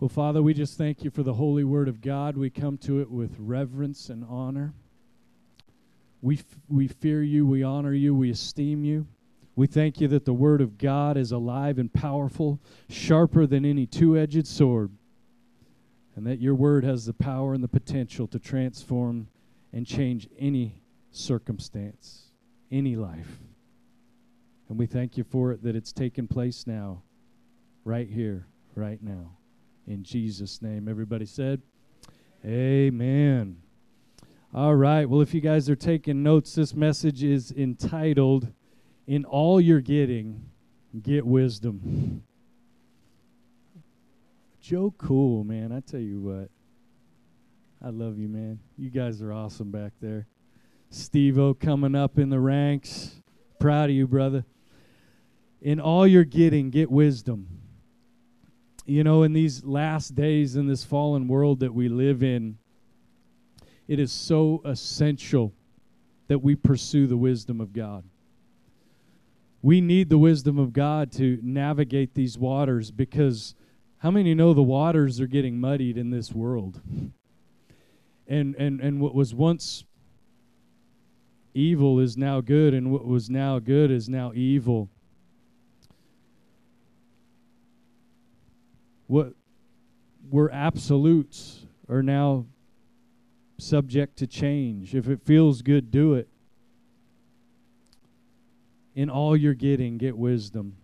Well, Father, we just thank you for the holy word of God. We come to it with reverence and honor. We, f- we fear you, we honor you, we esteem you. We thank you that the word of God is alive and powerful, sharper than any two edged sword, and that your word has the power and the potential to transform and change any circumstance, any life. And we thank you for it that it's taken place now, right here, right now. In Jesus' name. Everybody said, Amen. All right. Well, if you guys are taking notes, this message is entitled, In All Your Getting, Get Wisdom. Joe Cool, man. I tell you what. I love you, man. You guys are awesome back there. Steve O coming up in the ranks. Proud of you, brother. In all your getting, get wisdom. You know, in these last days in this fallen world that we live in, it is so essential that we pursue the wisdom of God. We need the wisdom of God to navigate these waters because how many know the waters are getting muddied in this world? And and and what was once evil is now good and what was now good is now evil. What were absolutes are now subject to change. If it feels good, do it. In all your getting, get wisdom.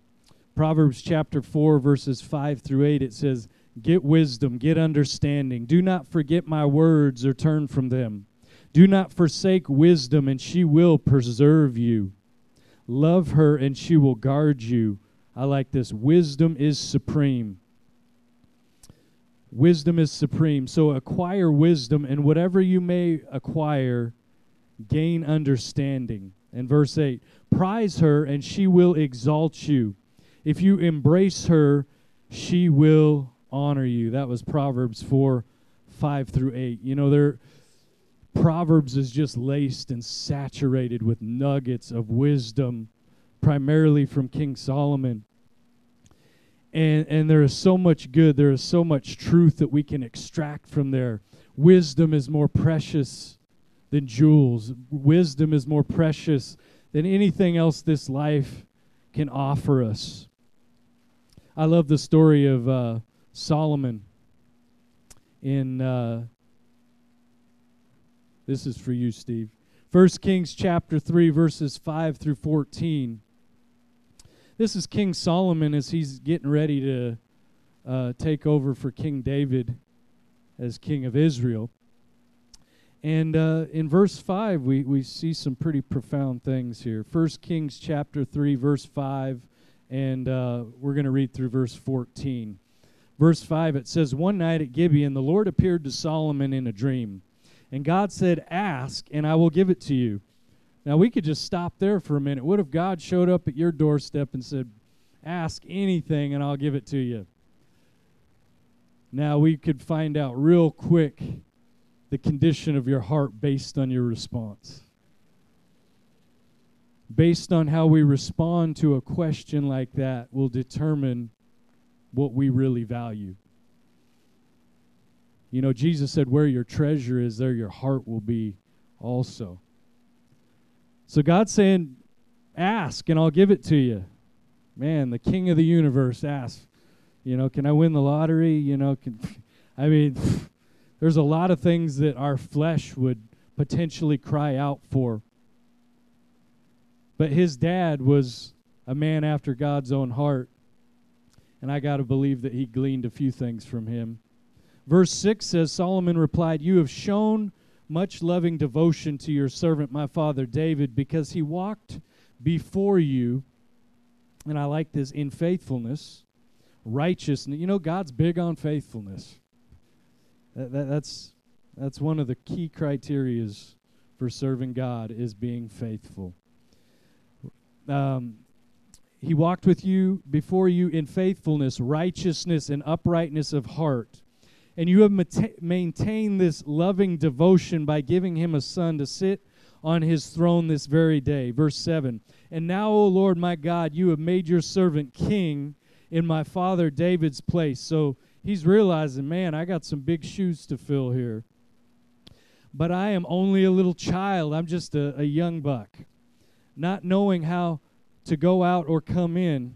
Proverbs chapter 4, verses 5 through 8, it says, Get wisdom, get understanding. Do not forget my words or turn from them. Do not forsake wisdom, and she will preserve you. Love her, and she will guard you. I like this. Wisdom is supreme. Wisdom is supreme. So acquire wisdom, and whatever you may acquire, gain understanding. And verse 8 Prize her, and she will exalt you. If you embrace her, she will honor you. That was Proverbs 4 5 through 8. You know, there. Proverbs is just laced and saturated with nuggets of wisdom, primarily from King Solomon and and there is so much good there is so much truth that we can extract from there. Wisdom is more precious than jewels. Wisdom is more precious than anything else this life can offer us. I love the story of uh, solomon in uh, this is for you steve. First kings chapter 3 verses 5 through 14 this is King Solomon as he's getting ready to uh, take over for King David as king of Israel. And uh, in verse 5, we, we see some pretty profound things here. First Kings chapter 3, verse 5, and uh, we're going to read through verse 14. Verse 5, it says, One night at Gibeon, the Lord appeared to Solomon in a dream. And God said, Ask, and I will give it to you. Now, we could just stop there for a minute. What if God showed up at your doorstep and said, Ask anything and I'll give it to you? Now, we could find out real quick the condition of your heart based on your response. Based on how we respond to a question like that, will determine what we really value. You know, Jesus said, Where your treasure is, there your heart will be also. So God's saying, Ask and I'll give it to you. Man, the king of the universe asks, you know, can I win the lottery? You know, can I mean there's a lot of things that our flesh would potentially cry out for. But his dad was a man after God's own heart. And I got to believe that he gleaned a few things from him. Verse 6 says Solomon replied, You have shown much loving devotion to your servant, my father David, because he walked before you, and I like this, in faithfulness, righteousness. You know, God's big on faithfulness. That, that, that's, that's one of the key criterias for serving God is being faithful. Um, he walked with you before you in faithfulness, righteousness, and uprightness of heart and you have maintained this loving devotion by giving him a son to sit on his throne this very day. Verse 7 And now, O Lord my God, you have made your servant king in my father David's place. So he's realizing, man, I got some big shoes to fill here. But I am only a little child. I'm just a, a young buck. Not knowing how to go out or come in.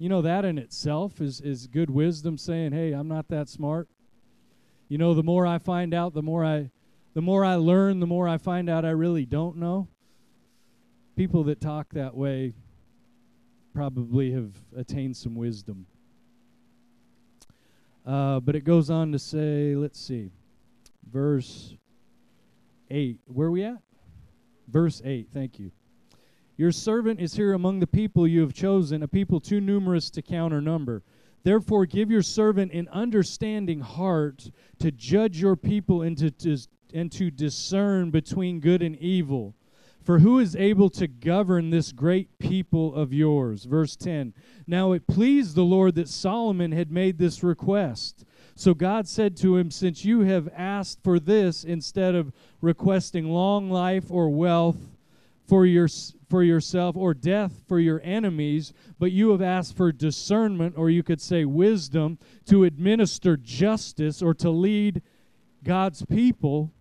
You know, that in itself is, is good wisdom saying, hey, I'm not that smart. You know, the more I find out, the more I the more I learn, the more I find out I really don't know. People that talk that way probably have attained some wisdom. Uh, but it goes on to say, let's see, verse 8. Where are we at? Verse 8, thank you. Your servant is here among the people you have chosen, a people too numerous to count or number. Therefore, give your servant an understanding heart to judge your people and to, to, and to discern between good and evil. For who is able to govern this great people of yours? Verse 10 Now it pleased the Lord that Solomon had made this request. So God said to him, Since you have asked for this instead of requesting long life or wealth, for, your, for yourself or death for your enemies, but you have asked for discernment, or you could say wisdom, to administer justice or to lead God's people.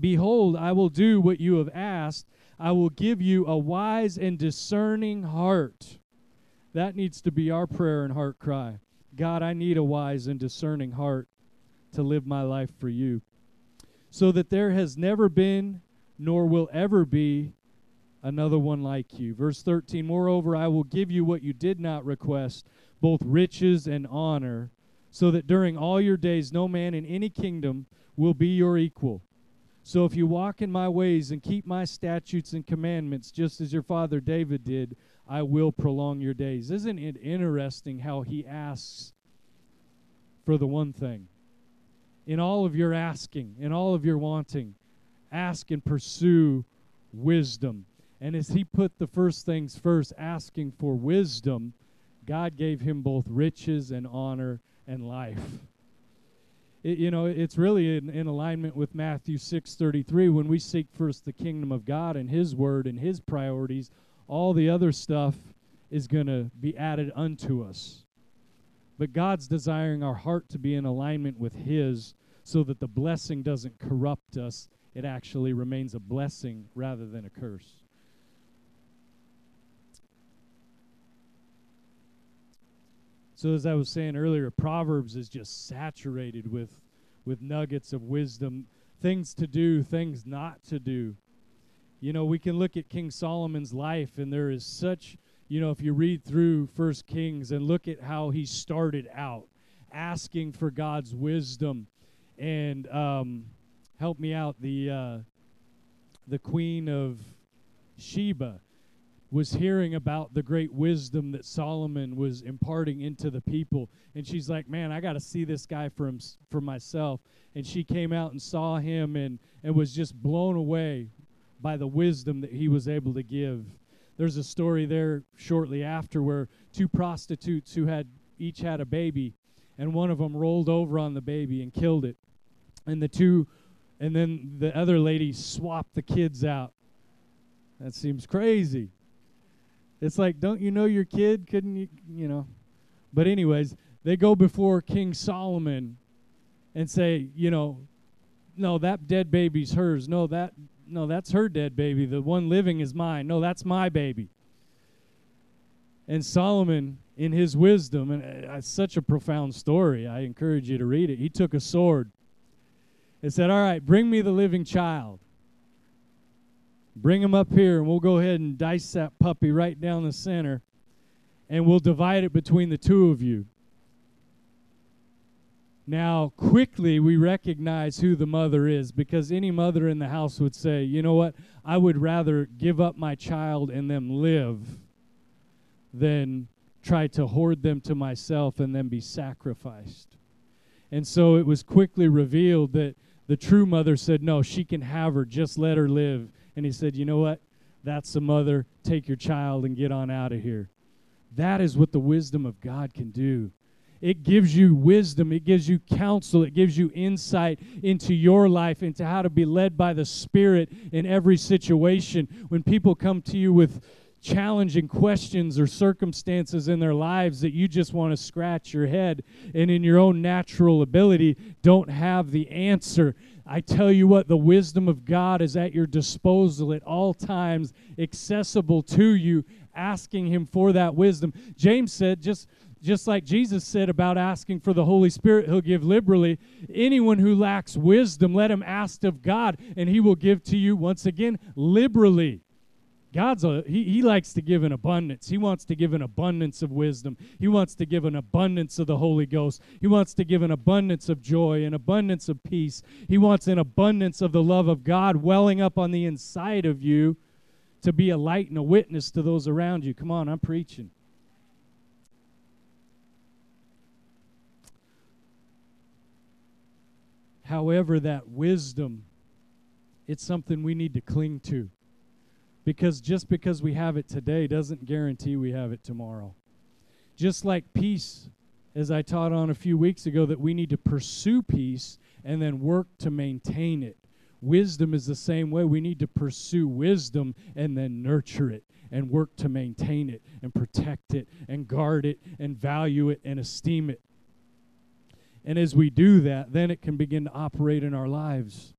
Behold, I will do what you have asked. I will give you a wise and discerning heart. That needs to be our prayer and heart cry. God, I need a wise and discerning heart to live my life for you. So that there has never been, nor will ever be, another one like you. Verse 13 Moreover, I will give you what you did not request, both riches and honor, so that during all your days no man in any kingdom will be your equal. So if you walk in my ways and keep my statutes and commandments, just as your father David did, I will prolong your days. Isn't it interesting how he asks for the one thing? In all of your asking, in all of your wanting, ask and pursue wisdom and as he put the first things first, asking for wisdom, God gave him both riches and honor and life. It, you know, it's really in, in alignment with Matthew 6:33 when we seek first the kingdom of God and his word and his priorities, all the other stuff is going to be added unto us. But God's desiring our heart to be in alignment with his so that the blessing doesn't corrupt us. It actually remains a blessing rather than a curse. So as I was saying earlier, Proverbs is just saturated with with nuggets of wisdom, things to do, things not to do. You know, we can look at King Solomon's life and there is such, you know, if you read through First Kings and look at how he started out asking for God's wisdom and um, help me out the uh, the queen of Sheba was hearing about the great wisdom that Solomon was imparting into the people. And she's like man I got to see this guy for him, for myself. And she came out and saw him and and was just blown away by the wisdom that he was able to give. There's a story there shortly after where two prostitutes who had each had a baby and one of them rolled over on the baby and killed it. And the two and then the other lady swapped the kids out. That seems crazy it's like, don't you know your kid? Couldn't you, you know? But, anyways, they go before King Solomon and say, you know, no, that dead baby's hers. No, that no, that's her dead baby. The one living is mine. No, that's my baby. And Solomon, in his wisdom, and uh, it's such a profound story, I encourage you to read it. He took a sword and said, All right, bring me the living child. Bring him up here, and we'll go ahead and dice that puppy right down the center, and we'll divide it between the two of you. Now, quickly, we recognize who the mother is because any mother in the house would say, you know what? I would rather give up my child and them live than try to hoard them to myself and then be sacrificed. And so it was quickly revealed that the true mother said, No, she can have her, just let her live and he said, You know what? That's the mother. Take your child and get on out of here. That is what the wisdom of God can do. It gives you wisdom, it gives you counsel, it gives you insight into your life, into how to be led by the Spirit in every situation. When people come to you with challenging questions or circumstances in their lives that you just want to scratch your head and in your own natural ability don't have the answer. I tell you what, the wisdom of God is at your disposal at all times, accessible to you, asking Him for that wisdom. James said, just just like Jesus said about asking for the Holy Spirit, He'll give liberally. Anyone who lacks wisdom, let him ask of God, and He will give to you, once again, liberally. God's a he, he likes to give an abundance. He wants to give an abundance of wisdom. He wants to give an abundance of the Holy Ghost. He wants to give an abundance of joy, an abundance of peace. He wants an abundance of the love of God welling up on the inside of you to be a light and a witness to those around you. Come on, I'm preaching. However, that wisdom, it's something we need to cling to. Because just because we have it today doesn't guarantee we have it tomorrow. Just like peace, as I taught on a few weeks ago, that we need to pursue peace and then work to maintain it. Wisdom is the same way. We need to pursue wisdom and then nurture it and work to maintain it and protect it and guard it and value it and esteem it. And as we do that, then it can begin to operate in our lives.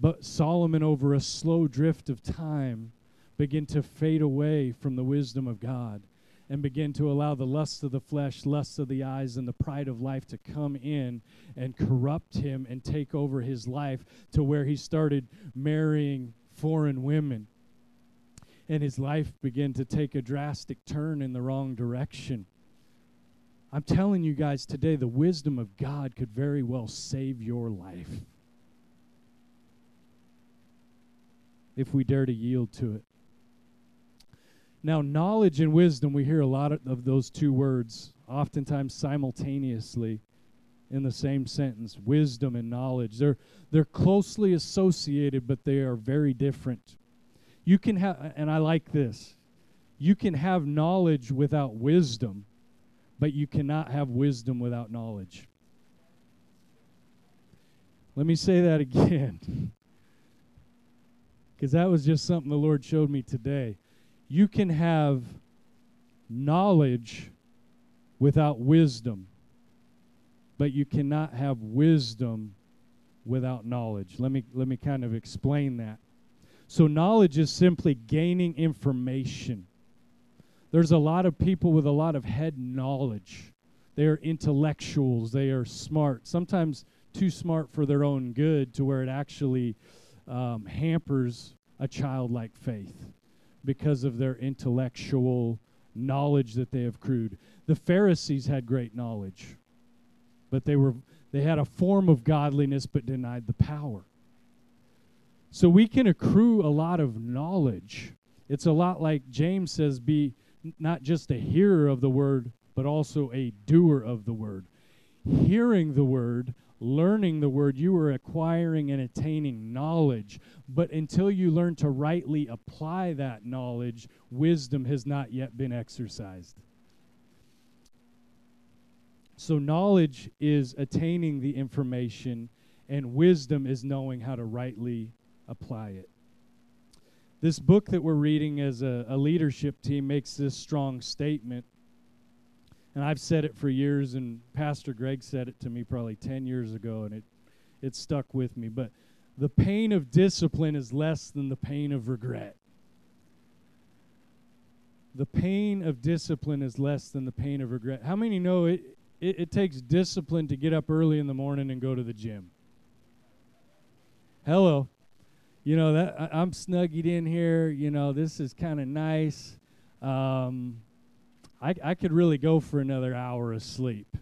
But Solomon, over a slow drift of time, began to fade away from the wisdom of God and begin to allow the lusts of the flesh, lusts of the eyes, and the pride of life to come in and corrupt him and take over his life to where he started marrying foreign women. And his life began to take a drastic turn in the wrong direction. I'm telling you guys today, the wisdom of God could very well save your life if we dare to yield to it. Now, knowledge and wisdom, we hear a lot of those two words oftentimes simultaneously in the same sentence wisdom and knowledge. They're, they're closely associated, but they are very different. You can have, and I like this, you can have knowledge without wisdom but you cannot have wisdom without knowledge. Let me say that again. Because that was just something the Lord showed me today. You can have knowledge without wisdom, but you cannot have wisdom without knowledge. Let me let me kind of explain that. So knowledge is simply gaining information. There's a lot of people with a lot of head knowledge. They are intellectuals, they are smart, sometimes too smart for their own good to where it actually um, hampers a childlike faith because of their intellectual knowledge that they have accrued. The Pharisees had great knowledge, but they were they had a form of godliness but denied the power. So we can accrue a lot of knowledge. It's a lot like James says be not just a hearer of the word, but also a doer of the word. Hearing the word, learning the word, you are acquiring and attaining knowledge. But until you learn to rightly apply that knowledge, wisdom has not yet been exercised. So, knowledge is attaining the information, and wisdom is knowing how to rightly apply it this book that we're reading as a, a, leadership team makes this strong statement. And I've said it for years, and Pastor Greg said it to me probably 10 years ago, and it, it stuck with me. But the pain of discipline is less than the pain of regret. The pain of discipline is less than the pain of regret. How many know it, it, it takes discipline to get up early in the morning and go to the gym? Hello you know that I, am snuggied in here. You know this is kind of nice. Um, I I could really go for another hour of sleep.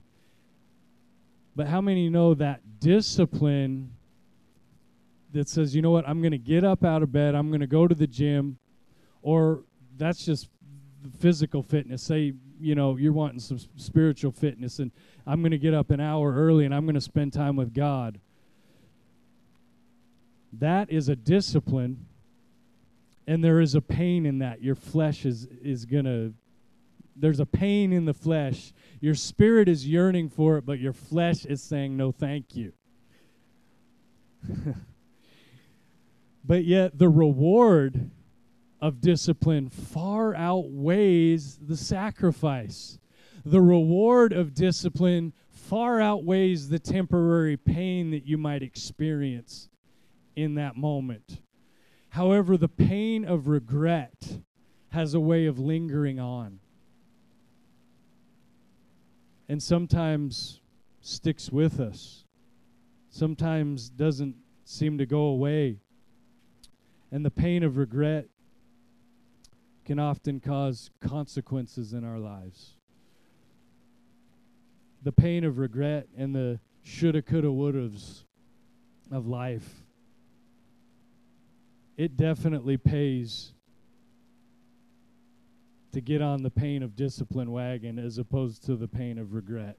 But how many know that discipline that says, you know what, I'm going to get up out of bed, I'm going to go to the gym, or that's just physical fitness. Say, you know, you're wanting some spiritual fitness, and I'm going to get up an hour early and I'm going to spend time with God. That is a discipline, and there is a pain in that. Your flesh is, is going to, there's a pain in the flesh. Your spirit is yearning for it, but your flesh is saying, no, thank you. but yet, the reward of discipline far outweighs the sacrifice. The reward of discipline far outweighs the temporary pain that you might experience in that moment. However, the pain of regret has a way of lingering on. And sometimes sticks with us, sometimes doesn't seem to go away. And the pain of regret can often cause consequences in our lives. The pain of regret and the shoulda, coulda, wouldas of life. It definitely pays to get on the pain of discipline wagon as opposed to the pain of regret.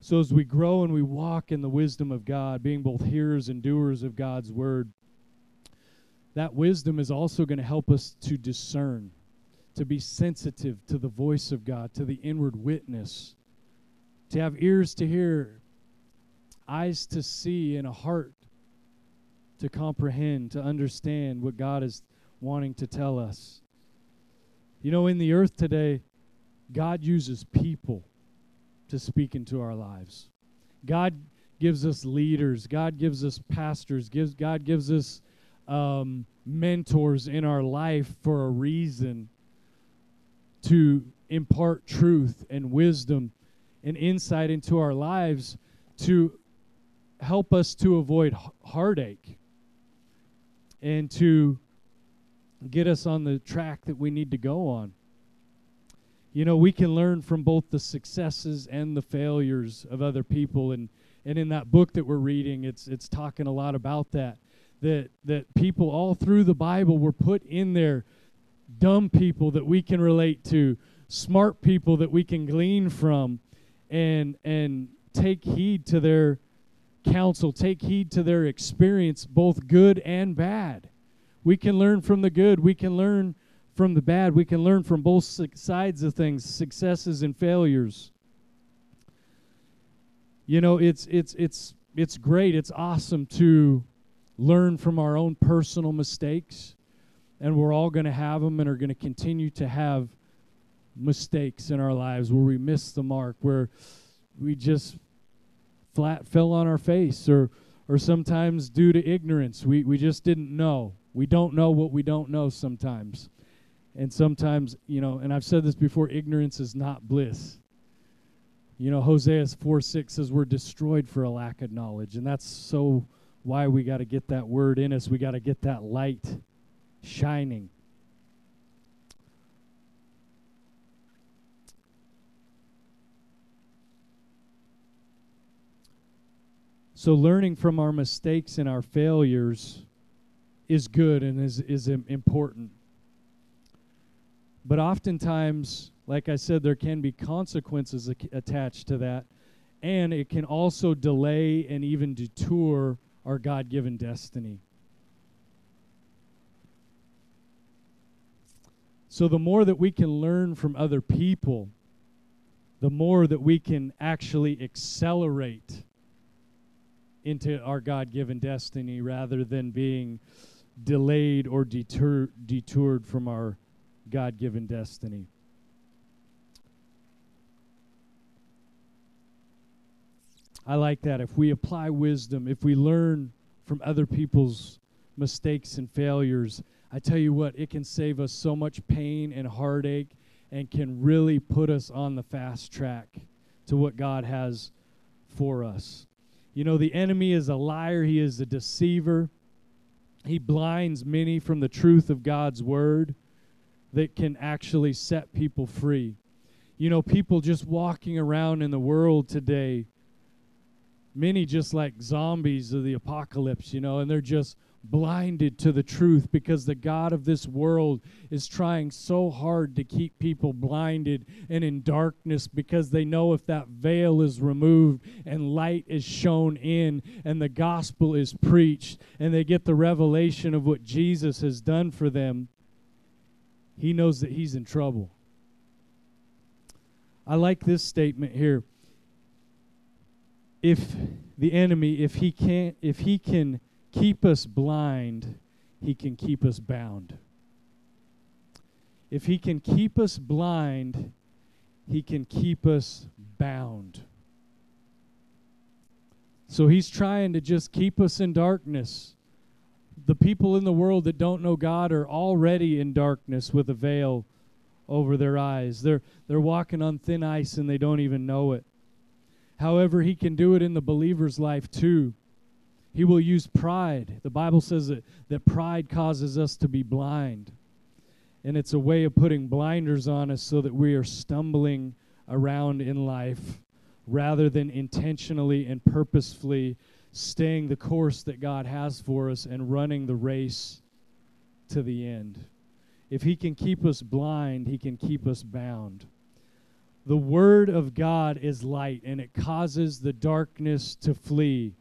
So, as we grow and we walk in the wisdom of God, being both hearers and doers of God's word, that wisdom is also going to help us to discern, to be sensitive to the voice of God, to the inward witness, to have ears to hear, eyes to see, and a heart to comprehend, to understand what God is wanting to tell us. You know, in the earth today, God uses people to speak into our lives. God gives us leaders. God gives us pastors. Gives God gives us um, mentors in our life for a reason to impart truth and wisdom and insight into our lives to help us to avoid heartache and to get us on the track that we need to go on. You know, we can learn from both the successes and the failures of other people and and in that book that we're reading it's it's talking a lot about that that that people all through the Bible were put in there dumb people that we can relate to, smart people that we can glean from and and take heed to their counsel, take heed to their experience both good and bad. We can learn from the good. We can learn from the bad. We can learn from both sides of things, successes and failures. You know, it's it's it's it's great. It's awesome to learn from our own personal mistakes. And we're all going to have them and are going to continue to have mistakes in our lives where we miss the mark, where we just flat fell on our face or or sometimes due to ignorance we, we just didn't know we don't know what we don't know sometimes. And sometimes, you know, and I've said this before ignorance is not bliss. You know, Hosea 4 6 says we're destroyed for a lack of knowledge. And that's so why we got to get that word in us. We got to get that light shining. So, learning from our mistakes and our failures is good and is, is important. But oftentimes, like I said, there can be consequences attached to that, and it can also delay and even detour our God given destiny. So, the more that we can learn from other people, the more that we can actually accelerate into our God given destiny rather than being delayed or deter- detoured from our God given destiny. I like that. If we apply wisdom, if we learn from other people's mistakes and failures, I tell you what, it can save us so much pain and heartache and can really put us on the fast track to what God has for us. You know, the enemy is a liar, he is a deceiver. He blinds many from the truth of God's word that can actually set people free. You know, people just walking around in the world today, many just like zombies of the apocalypse, you know, and they're just blinded to the truth because the God of this world is trying so hard to keep people blinded and in darkness because they know if that veil is removed and light is shown in and the gospel is preached and they get the revelation of what Jesus has done for them, he knows that he's in trouble. I like this statement here. If the enemy, if he can't, if he can keep us blind, he can keep us bound. If he can keep us blind, he can keep us bound. So he's trying to just keep us in darkness. The people in the world that don't know God are already in darkness with a veil over their eyes. They're they're walking on thin ice and they don't even know it. However, he can do it in the believer's life too. He will use pride. The Bible says that, that pride causes us to be blind. And it's a way of putting blinders on us so that we are stumbling around in life rather than intentionally and purposefully staying the course that God has for us and running the race to the end. If He can keep us blind, He can keep us bound. The Word of God is light, and it causes the darkness to flee.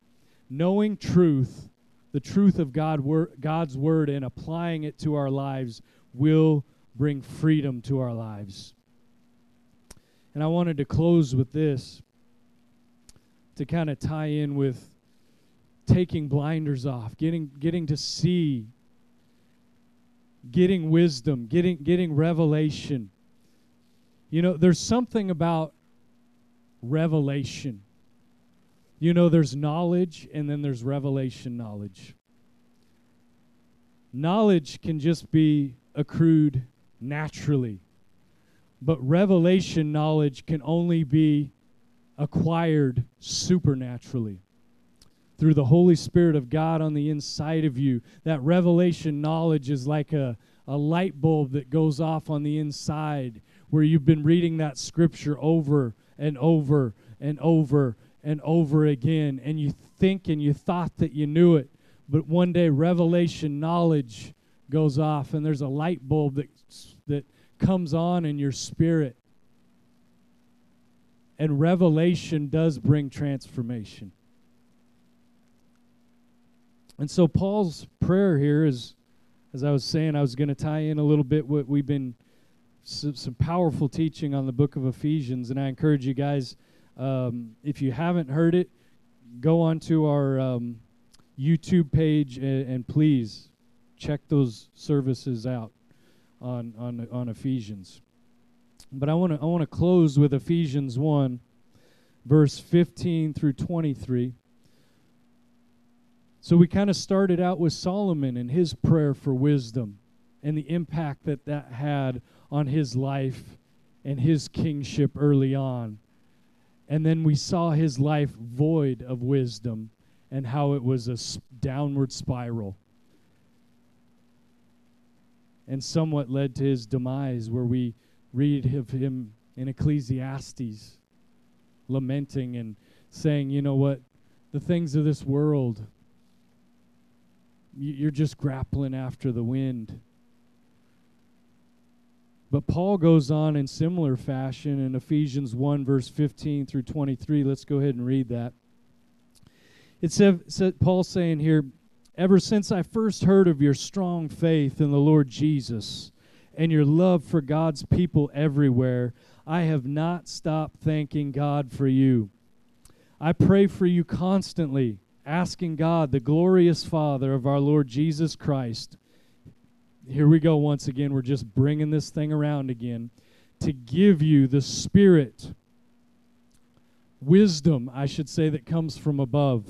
Knowing truth, the truth of God, God's Word, and applying it to our lives will bring freedom to our lives. And I wanted to close with this to kind of tie in with taking blinders off, getting getting to see, getting wisdom, getting getting revelation. You know, there's something about revelation. You know, there's knowledge and then there's revelation knowledge. Knowledge can just be accrued naturally, but revelation knowledge can only be acquired supernaturally through the Holy Spirit of God on the inside of you. That revelation knowledge is like a, a light bulb that goes off on the inside where you've been reading that scripture over and over and over and over again, and you think and you thought that you knew it, but one day revelation knowledge goes off, and there's a light bulb that, that comes on in your spirit and revelation does bring transformation. And so Paul's prayer here is, as I was saying, I was going to tie in a little bit what we've been some, some, powerful teaching on the book of Ephesians, and I encourage you guys, um, if you haven't heard it, go onto our um, YouTube page and, and, please check those services out on on on Ephesians. But I want to I want to close with Ephesians 1 verse 15 through 23. So we kind of started out with Solomon and his prayer for wisdom and the impact that that had on his life and his kingship early on. And then we saw his life void of wisdom and how it was a downward spiral and somewhat led to his demise, where we read of him in Ecclesiastes lamenting and saying, you know what, the things of this world, you're just grappling after the wind. But Paul goes on in similar fashion in Ephesians 1, verse 15 through 23. Let's go ahead and read that. It said Paul saying here, Ever since I first heard of your strong faith in the Lord Jesus and your love for God's people everywhere, I have not stopped thanking God for you. I pray for you constantly, asking God, the glorious Father of our Lord Jesus Christ. Here we go once again. We're just bringing this thing around again. To give you the Spirit, wisdom, I should say, that comes from above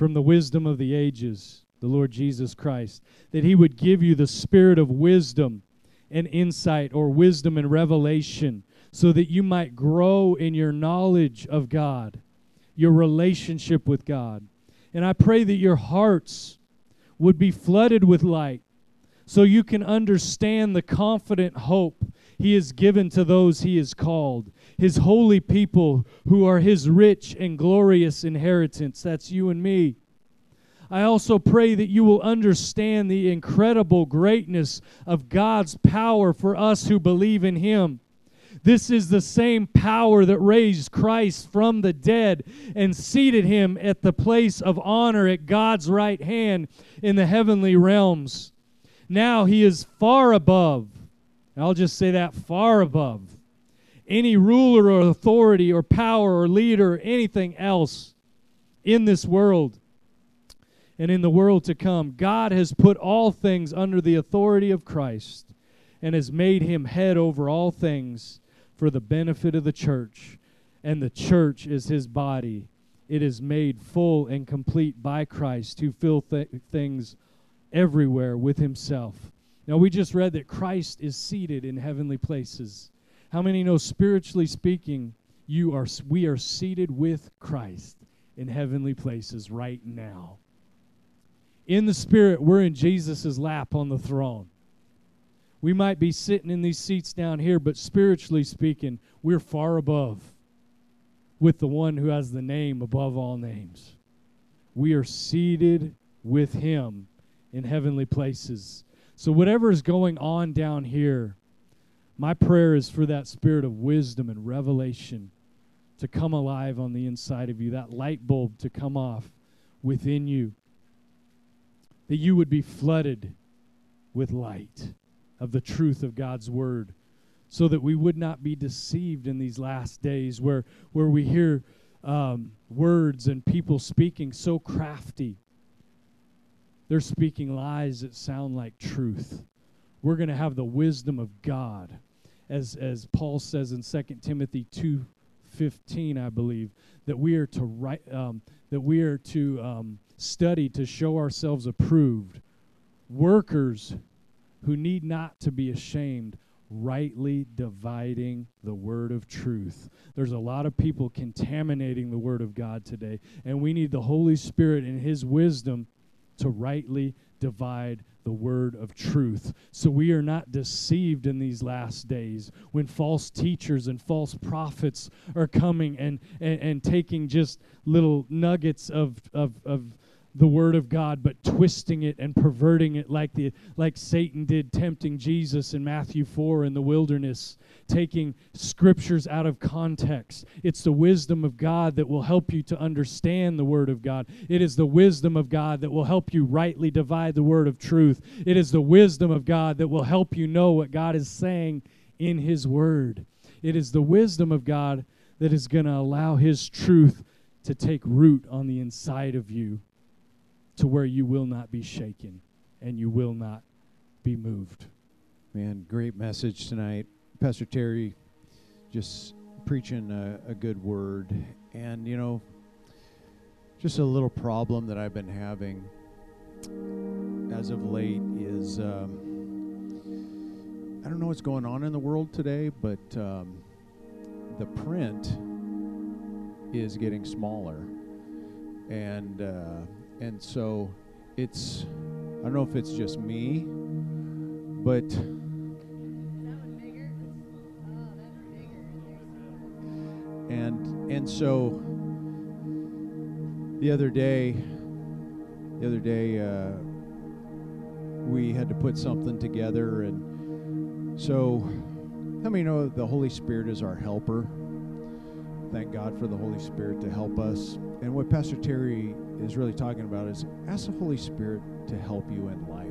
from the wisdom of the ages, the Lord Jesus Christ, that He would give you the spirit of wisdom and insight or wisdom and revelation so that you might grow in your knowledge of God, your relationship with God. And I pray that your hearts would be flooded with light so you can understand the confident hope he has given to those he has called, his holy people who are his rich and glorious inheritance. That's you and me. I also pray that you will understand the incredible greatness of God's power for us who believe in him. This is the same power that raised Christ from the dead and seated him at the place of honor at God's right hand in the heavenly realms. Now he is far above I'll just say that far above any ruler or authority or power or leader or anything else in this world. and in the world to come. God has put all things under the authority of Christ and has made him head over all things for the benefit of the church. And the church is his body. It is made full and complete by Christ, who fill th- things everywhere with himself. Now, we just read that Christ is seated in heavenly places. How many know, spiritually speaking, you are, we are seated with Christ in heavenly places right now? In the Spirit, we're in Jesus' lap on the throne. We might be sitting in these seats down here, but spiritually speaking, we're far above with the one who has the name above all names. We are seated with him in heavenly places. So, whatever is going on down here, my prayer is for that spirit of wisdom and revelation to come alive on the inside of you, that light bulb to come off within you, that you would be flooded with light of the truth of God's word so that we would not be deceived in these last days where, where we hear um, words and people speaking so crafty. They're speaking lies that sound like truth. We're going to have the wisdom of God. As, as Paul says in 2 Timothy 2.15, I believe, that we are to write, um, that we are to um, study to show ourselves approved, workers who need not to be ashamed, rightly dividing the word of truth. There's a lot of people contaminating the word of God today, and we need the Holy Spirit and His wisdom to rightly divide the word of truth. So we are not deceived in these last days when false teachers and false prophets are coming and, and, and taking just little nuggets of, of, of the word of God, but twisting it and perverting it like the like Satan did tempting Jesus in Matthew 4 in the wilderness, taking scriptures out of context. It's the wisdom of God that will help you to understand the word of God. It is the wisdom of God that will help you rightly divide the word of truth. It is the wisdom of God that will help you know what God is saying in his word. It is the wisdom of God that is going to allow his truth to take root on the inside of you to where you will not be shaken and you will not be moved. Man, great message tonight. Pastor Terry just preaching a, a good word. And, you know, just a little problem that I've been having as of late is um, I don't know what's going on in the world today, but um, the print is getting smaller. And, uh, and so it's I don't know if it's just me, but and and so the other day the other day uh, we had to put something together. And so how many know the holy spirit is our helper? Thank god for the holy spirit to help us. And what pastor terry is really talking about is ask the Holy Spirit to help you in life,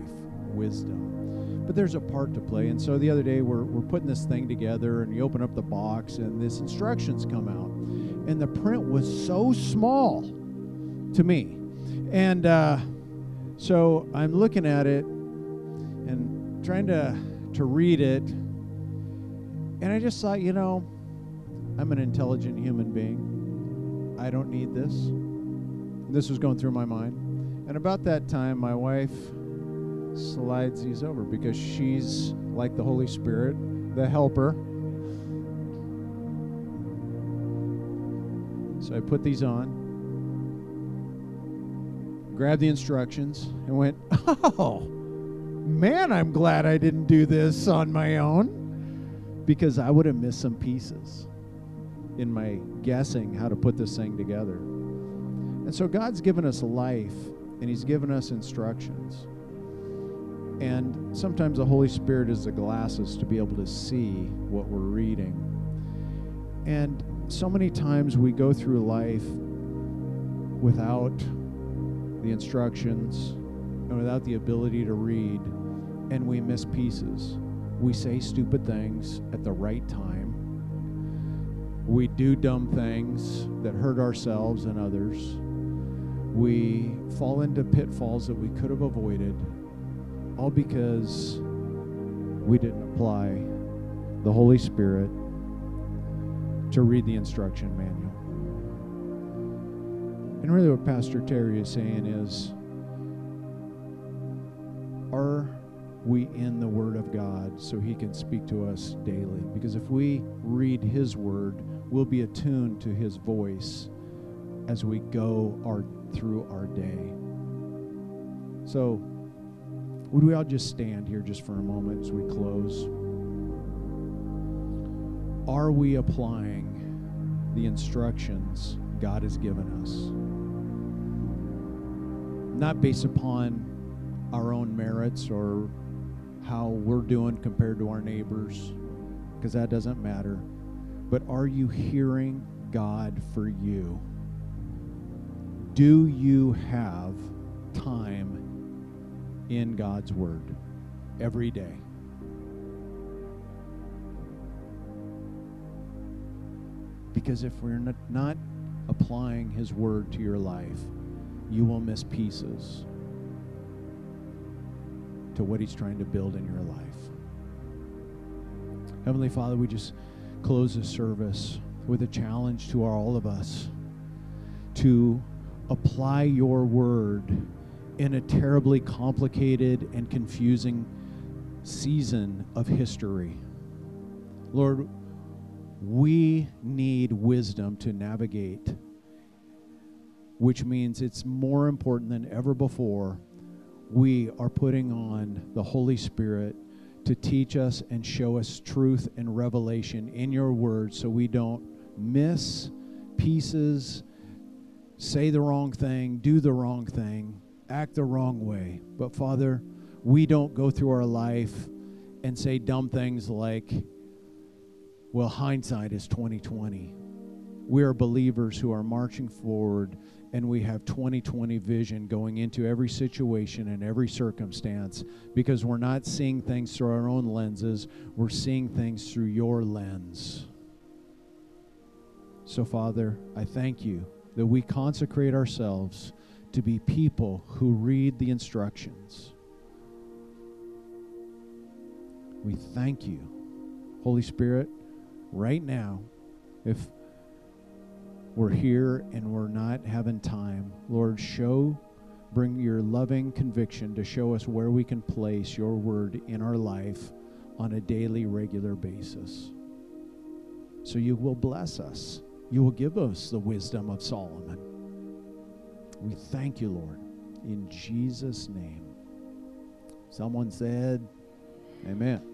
wisdom. But there's a part to play. And so the other day we're, we're putting this thing together and you open up the box and this instructions come out. And the print was so small to me. And uh, so I'm looking at it and trying to, to read it. And I just thought, you know, I'm an intelligent human being. I don't need this. This was going through my mind. And about that time, my wife slides these over because she's like the Holy Spirit, the helper. So I put these on, grabbed the instructions, and went, Oh, man, I'm glad I didn't do this on my own because I would have missed some pieces in my guessing how to put this thing together. And so God's given us life and He's given us instructions. And sometimes the Holy Spirit is the glasses to be able to see what we're reading. And so many times we go through life without the instructions and without the ability to read, and we miss pieces. We say stupid things at the right time. We do dumb things that hurt ourselves and others we fall into pitfalls that we could have avoided, all because we didn't apply the Holy Spirit to read the instruction manual. And really, what Pastor Terry is saying is are we in the Word of God so He can speak to us daily? Because if we read His Word, we'll be attuned to His voice as we go our, through our day. So, would we all just stand here just for a moment as we close? Are we applying the instructions God has given us? Not based upon our own merits or how we're doing compared to our neighbors, because that doesn't matter. But are you hearing God for you? Do you have time in God's Word every day? Because if we're not, applying His Word to your life, you will miss pieces to what He's trying to build in your life. Heavenly Father, we just close this service with a challenge to all of us to apply your word in a terribly complicated and confusing season of history. Lord, we need wisdom to navigate, which means it's more important than ever before. We are putting on the Holy Spirit to teach us and show us truth and revelation in your word so we don't miss pieces, say the wrong thing, do the wrong thing, act the wrong way. But Father, we don't go through our life and say dumb things like, well, hindsight is 2020. We are believers who are marching forward and we have 2020 vision going into every situation and every circumstance because we're not seeing things through our own lenses, we're seeing things through your lens. So, Father, I thank you that we consecrate ourselves to be people who read the instructions. We thank you, Holy Spirit, right now. If we're here and we're not having time, Lord, show, bring your loving conviction to show us where we can place your word in our life on a daily, regular basis. So you will bless us. You will give us the wisdom of Solomon. We thank you, Lord, in Jesus' name. Someone said, Amen.